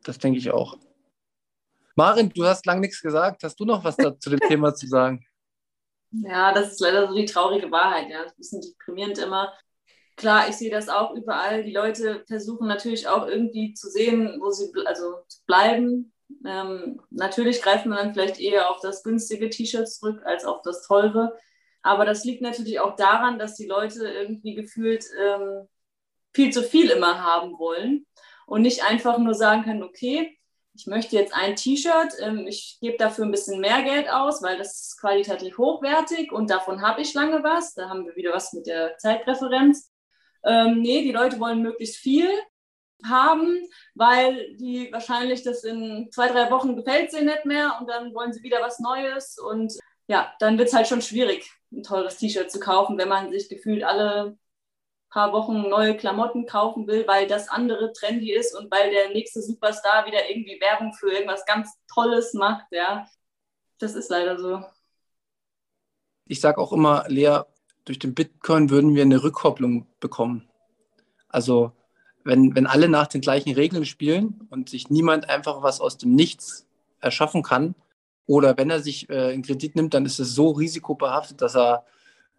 Das denke ich auch. Marin, du hast lange nichts gesagt. Hast du noch was zu dem Thema zu sagen? Ja, das ist leider so die traurige Wahrheit. Ja, das ist ein bisschen deprimierend immer. Klar, ich sehe das auch überall. Die Leute versuchen natürlich auch irgendwie zu sehen, wo sie also bleiben. Ähm, natürlich greifen wir dann vielleicht eher auf das günstige T-Shirt zurück als auf das teure. Aber das liegt natürlich auch daran, dass die Leute irgendwie gefühlt ähm, viel zu viel immer haben wollen und nicht einfach nur sagen können, okay, ich möchte jetzt ein T-Shirt, ähm, ich gebe dafür ein bisschen mehr Geld aus, weil das ist qualitativ hochwertig und davon habe ich lange was. Da haben wir wieder was mit der Zeitpräferenz. Ähm, nee, die Leute wollen möglichst viel haben, weil die wahrscheinlich das in zwei, drei Wochen gefällt sie nicht mehr und dann wollen sie wieder was Neues und ja, dann wird es halt schon schwierig, ein teures T-Shirt zu kaufen, wenn man sich gefühlt alle paar Wochen neue Klamotten kaufen will, weil das andere trendy ist und weil der nächste Superstar wieder irgendwie Werbung für irgendwas ganz Tolles macht, ja. Das ist leider so. Ich sage auch immer, Lea, durch den Bitcoin würden wir eine Rückkopplung bekommen. Also wenn, wenn alle nach den gleichen Regeln spielen und sich niemand einfach was aus dem Nichts erschaffen kann, oder wenn er sich äh, einen Kredit nimmt, dann ist es so risikobehaftet, dass er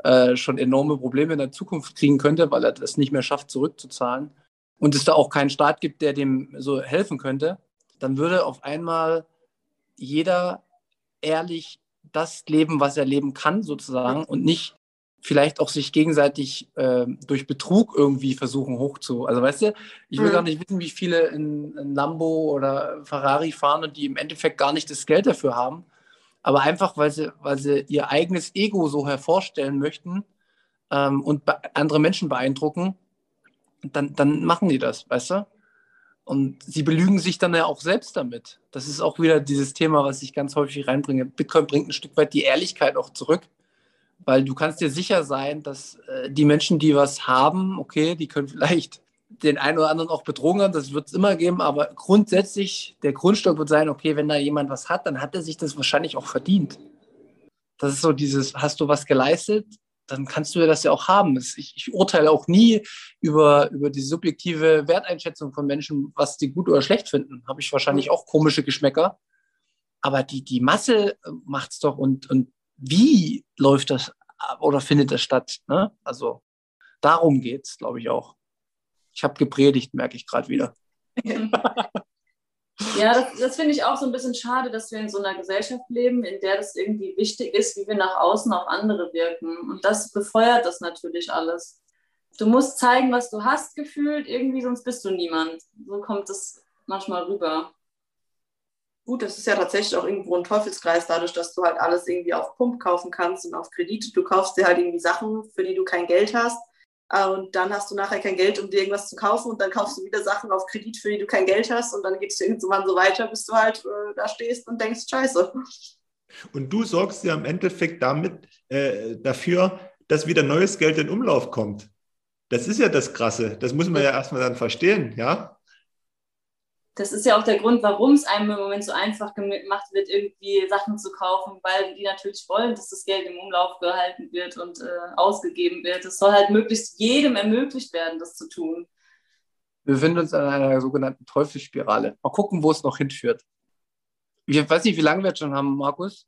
äh, schon enorme Probleme in der Zukunft kriegen könnte, weil er das nicht mehr schafft, zurückzuzahlen. Und es da auch keinen Staat gibt, der dem so helfen könnte, dann würde auf einmal jeder ehrlich das leben, was er leben kann, sozusagen, und nicht vielleicht auch sich gegenseitig äh, durch Betrug irgendwie versuchen hochzu. Also weißt du, ich will mhm. gar nicht wissen, wie viele in, in, Lambo oder Ferrari fahren und die im Endeffekt gar nicht das Geld dafür haben, aber einfach, weil sie, weil sie ihr eigenes Ego so hervorstellen möchten ähm, und andere Menschen beeindrucken, dann, dann machen die das, weißt du? Und sie belügen sich dann ja auch selbst damit. Das ist auch wieder dieses Thema, was ich ganz häufig reinbringe. Bitcoin bringt ein Stück weit die Ehrlichkeit auch zurück, weil du kannst dir sicher sein, dass äh, die Menschen, die was haben, okay, die können vielleicht den einen oder anderen auch betrogen haben, das wird es immer geben, aber grundsätzlich, der Grundstock wird sein, okay, wenn da jemand was hat, dann hat er sich das wahrscheinlich auch verdient. Das ist so dieses, hast du was geleistet, dann kannst du ja das ja auch haben. Ich, ich, urteile auch nie über, über die subjektive Werteinschätzung von Menschen, was die gut oder schlecht finden. Habe ich wahrscheinlich auch komische Geschmäcker. Aber die, die Masse äh, macht es doch und, und wie läuft das oder findet das statt? Ne? Also darum geht es, glaube ich, auch. Ich habe gepredigt, merke ich gerade wieder. Ja, das, das finde ich auch so ein bisschen schade, dass wir in so einer Gesellschaft leben, in der das irgendwie wichtig ist, wie wir nach außen auf andere wirken. Und das befeuert das natürlich alles. Du musst zeigen, was du hast gefühlt, irgendwie, sonst bist du niemand. So kommt es manchmal rüber. gut, das ist ja tatsächlich auch irgendwo ein Teufelskreis, dadurch, dass du halt alles irgendwie auf Pump kaufen kannst und auf Kredit. Du kaufst dir halt irgendwie Sachen, für die du kein Geld hast. Äh, und dann hast du nachher kein Geld, um dir irgendwas zu kaufen. Und dann kaufst du wieder Sachen auf Kredit, für die du kein Geld hast. Und dann geht es irgendwann so weiter, bis du halt äh, da stehst und denkst, scheiße. Und du sorgst ja im Endeffekt damit äh, dafür, dass wieder neues Geld in Umlauf kommt. Das ist ja das Krasse. Das muss man ja erstmal dann verstehen, ja? Das ist ja auch der Grund, warum es einem im Moment so einfach gemacht wird, irgendwie Sachen zu kaufen, weil die natürlich wollen, dass das Geld im Umlauf gehalten wird und äh, ausgegeben wird. Es soll halt möglichst jedem ermöglicht werden, das zu tun. Wir befinden uns in einer sogenannten Teufelsspirale. Mal gucken, wo es noch hinführt. Ich weiß nicht, wie lange wir jetzt schon haben, Markus.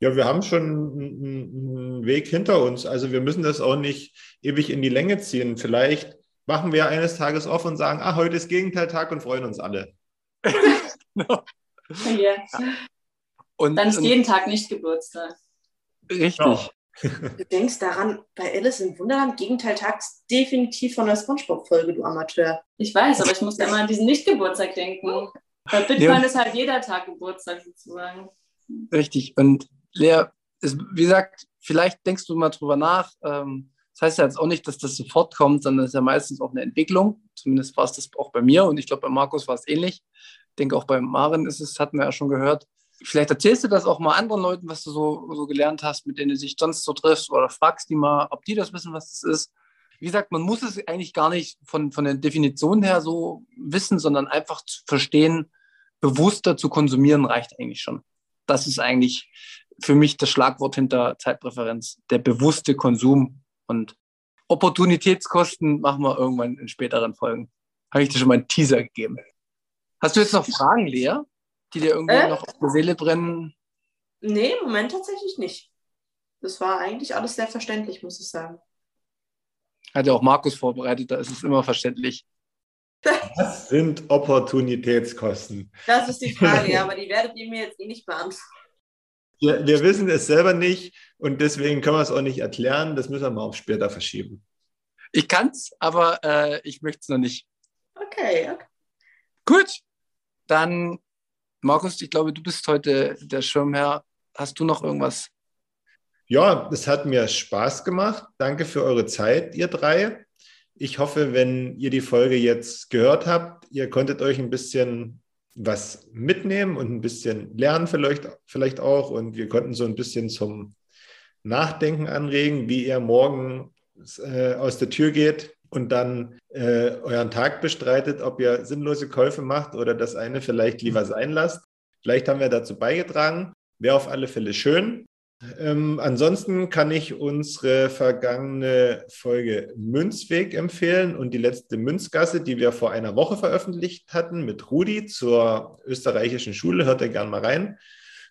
Ja, wir haben schon einen Weg hinter uns. Also wir müssen das auch nicht ewig in die Länge ziehen. Vielleicht machen wir eines Tages auf und sagen, ah, heute ist Gegenteiltag und freuen uns alle. ja. und, Dann ist und, jeden Tag nicht Geburtstag. Richtig. Ja. Du denkst daran, bei Alice im Wunderland, Gegenteiltag ist definitiv von der Spongebob-Folge, du Amateur. Ich weiß, aber ich muss ja immer an diesen Nicht-Geburtstag denken. Bei Bitcoin ja. ist halt jeder Tag Geburtstag sozusagen. Richtig. Und Lea, ist, wie gesagt, vielleicht denkst du mal drüber nach. Ähm, das heißt ja jetzt auch nicht, dass das sofort kommt, sondern es ist ja meistens auch eine Entwicklung. Zumindest war es das auch bei mir und ich glaube, bei Markus war es ähnlich. Ich denke, auch bei Maren ist es, hatten wir ja schon gehört. Vielleicht erzählst du das auch mal anderen Leuten, was du so, so gelernt hast, mit denen du dich sonst so triffst oder fragst die mal, ob die das wissen, was das ist. Wie gesagt, man muss es eigentlich gar nicht von, von der Definition her so wissen, sondern einfach zu verstehen, bewusster zu konsumieren reicht eigentlich schon. Das ist eigentlich für mich das Schlagwort hinter Zeitpräferenz, der bewusste Konsum und Opportunitätskosten machen wir irgendwann in späteren Folgen. Habe ich dir schon mal einen Teaser gegeben. Hast du jetzt noch Fragen, Lea, die dir irgendwie äh? noch auf der Seele brennen? Nee, im Moment tatsächlich nicht. Das war eigentlich alles sehr verständlich, muss ich sagen. Hat ja auch Markus vorbereitet, da ist es immer verständlich. Was sind Opportunitätskosten? Das ist die Frage, ja, aber die werdet ihr mir jetzt eh nicht beantworten. Wir, wir wissen es selber nicht und deswegen können wir es auch nicht erklären. Das müssen wir mal auf später verschieben. Ich kann es, aber äh, ich möchte es noch nicht. Okay, okay. Gut, dann Markus, ich glaube, du bist heute der Schirmherr. Hast du noch irgendwas? Ja, es hat mir Spaß gemacht. Danke für eure Zeit, ihr drei. Ich hoffe, wenn ihr die Folge jetzt gehört habt, ihr konntet euch ein bisschen was mitnehmen und ein bisschen lernen vielleicht, vielleicht auch. Und wir konnten so ein bisschen zum Nachdenken anregen, wie ihr morgen äh, aus der Tür geht und dann äh, euren Tag bestreitet, ob ihr sinnlose Käufe macht oder das eine vielleicht lieber sein lasst. Vielleicht haben wir dazu beigetragen. Wäre auf alle Fälle schön. Ähm, ansonsten kann ich unsere vergangene Folge Münzweg empfehlen und die letzte Münzgasse, die wir vor einer Woche veröffentlicht hatten mit Rudi zur österreichischen Schule. Hört ihr gerne mal rein.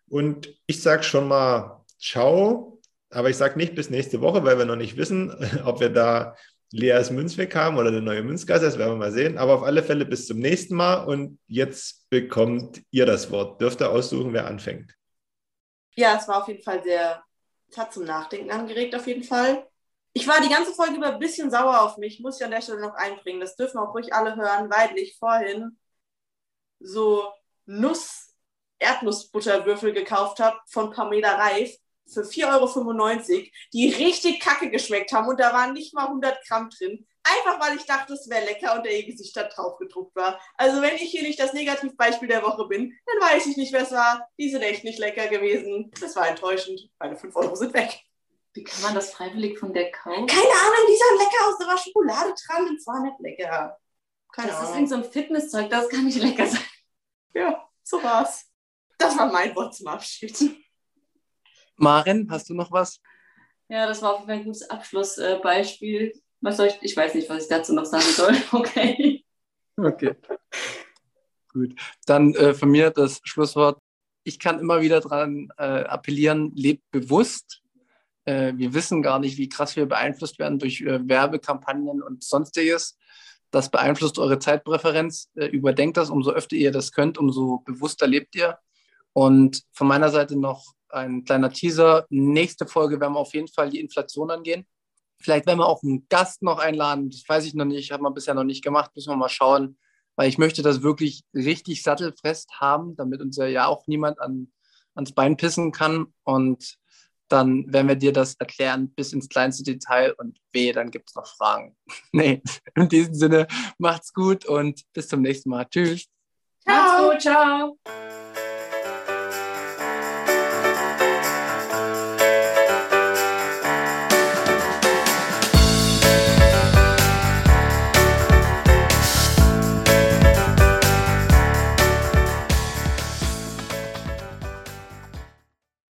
Und ich sage schon mal Ciao, aber ich sage nicht bis nächste Woche, weil wir noch nicht wissen, ob wir da Leas Münzweg haben oder eine neue Münzgasse. Das werden wir mal sehen. Aber auf alle Fälle bis zum nächsten Mal. Und jetzt bekommt ihr das Wort. Dürft ihr aussuchen, wer anfängt. Ja, es war auf jeden Fall sehr, es hat zum Nachdenken angeregt, auf jeden Fall. Ich war die ganze Folge über ein bisschen sauer auf mich, muss ich an der Stelle noch einbringen. Das dürfen auch ruhig alle hören, weil ich vorhin so Nuss, Erdnussbutterwürfel gekauft habe von Pamela Reif für 4,95 Euro, die richtig kacke geschmeckt haben und da waren nicht mal 100 Gramm drin. Einfach weil ich dachte, es wäre lecker und der E-Gesicht da drauf gedruckt war. Also wenn ich hier nicht das Negativbeispiel der Woche bin, dann weiß ich nicht, wer es war. Die sind echt nicht lecker gewesen. Das war enttäuschend. Meine 5 Euro sind weg. Wie kann man das freiwillig von der kaufen? Keine Ahnung, die sahen lecker aus. Da war Schokolade dran und es war nicht lecker. Keine das Ahnung. ist irgend so ein Fitnesszeug, das kann nicht lecker sein. Ja, so war's. Das war mein Wort zum Abschied. Maren, hast du noch was? Ja, das war auf jeden Fall ein gutes Abschlussbeispiel. Was soll ich, ich weiß nicht, was ich dazu noch sagen soll. Okay. Okay. Gut. Dann äh, von mir das Schlusswort. Ich kann immer wieder daran äh, appellieren, lebt bewusst. Äh, wir wissen gar nicht, wie krass wir beeinflusst werden durch äh, Werbekampagnen und sonstiges. Das beeinflusst eure Zeitpräferenz. Äh, überdenkt das, umso öfter ihr das könnt, umso bewusster lebt ihr. Und von meiner Seite noch ein kleiner Teaser. Nächste Folge werden wir auf jeden Fall die Inflation angehen. Vielleicht werden wir auch einen Gast noch einladen. Das weiß ich noch nicht, haben wir bisher noch nicht gemacht. Müssen wir mal schauen. weil ich möchte das wirklich richtig sattelfest haben, damit uns ja auch niemand an, ans Bein pissen kann. Und dann werden wir dir das erklären bis ins kleinste Detail und weh, dann gibt es noch Fragen. nee, in diesem Sinne, macht's gut und bis zum nächsten Mal. Tschüss. Ciao. Macht's gut, ciao.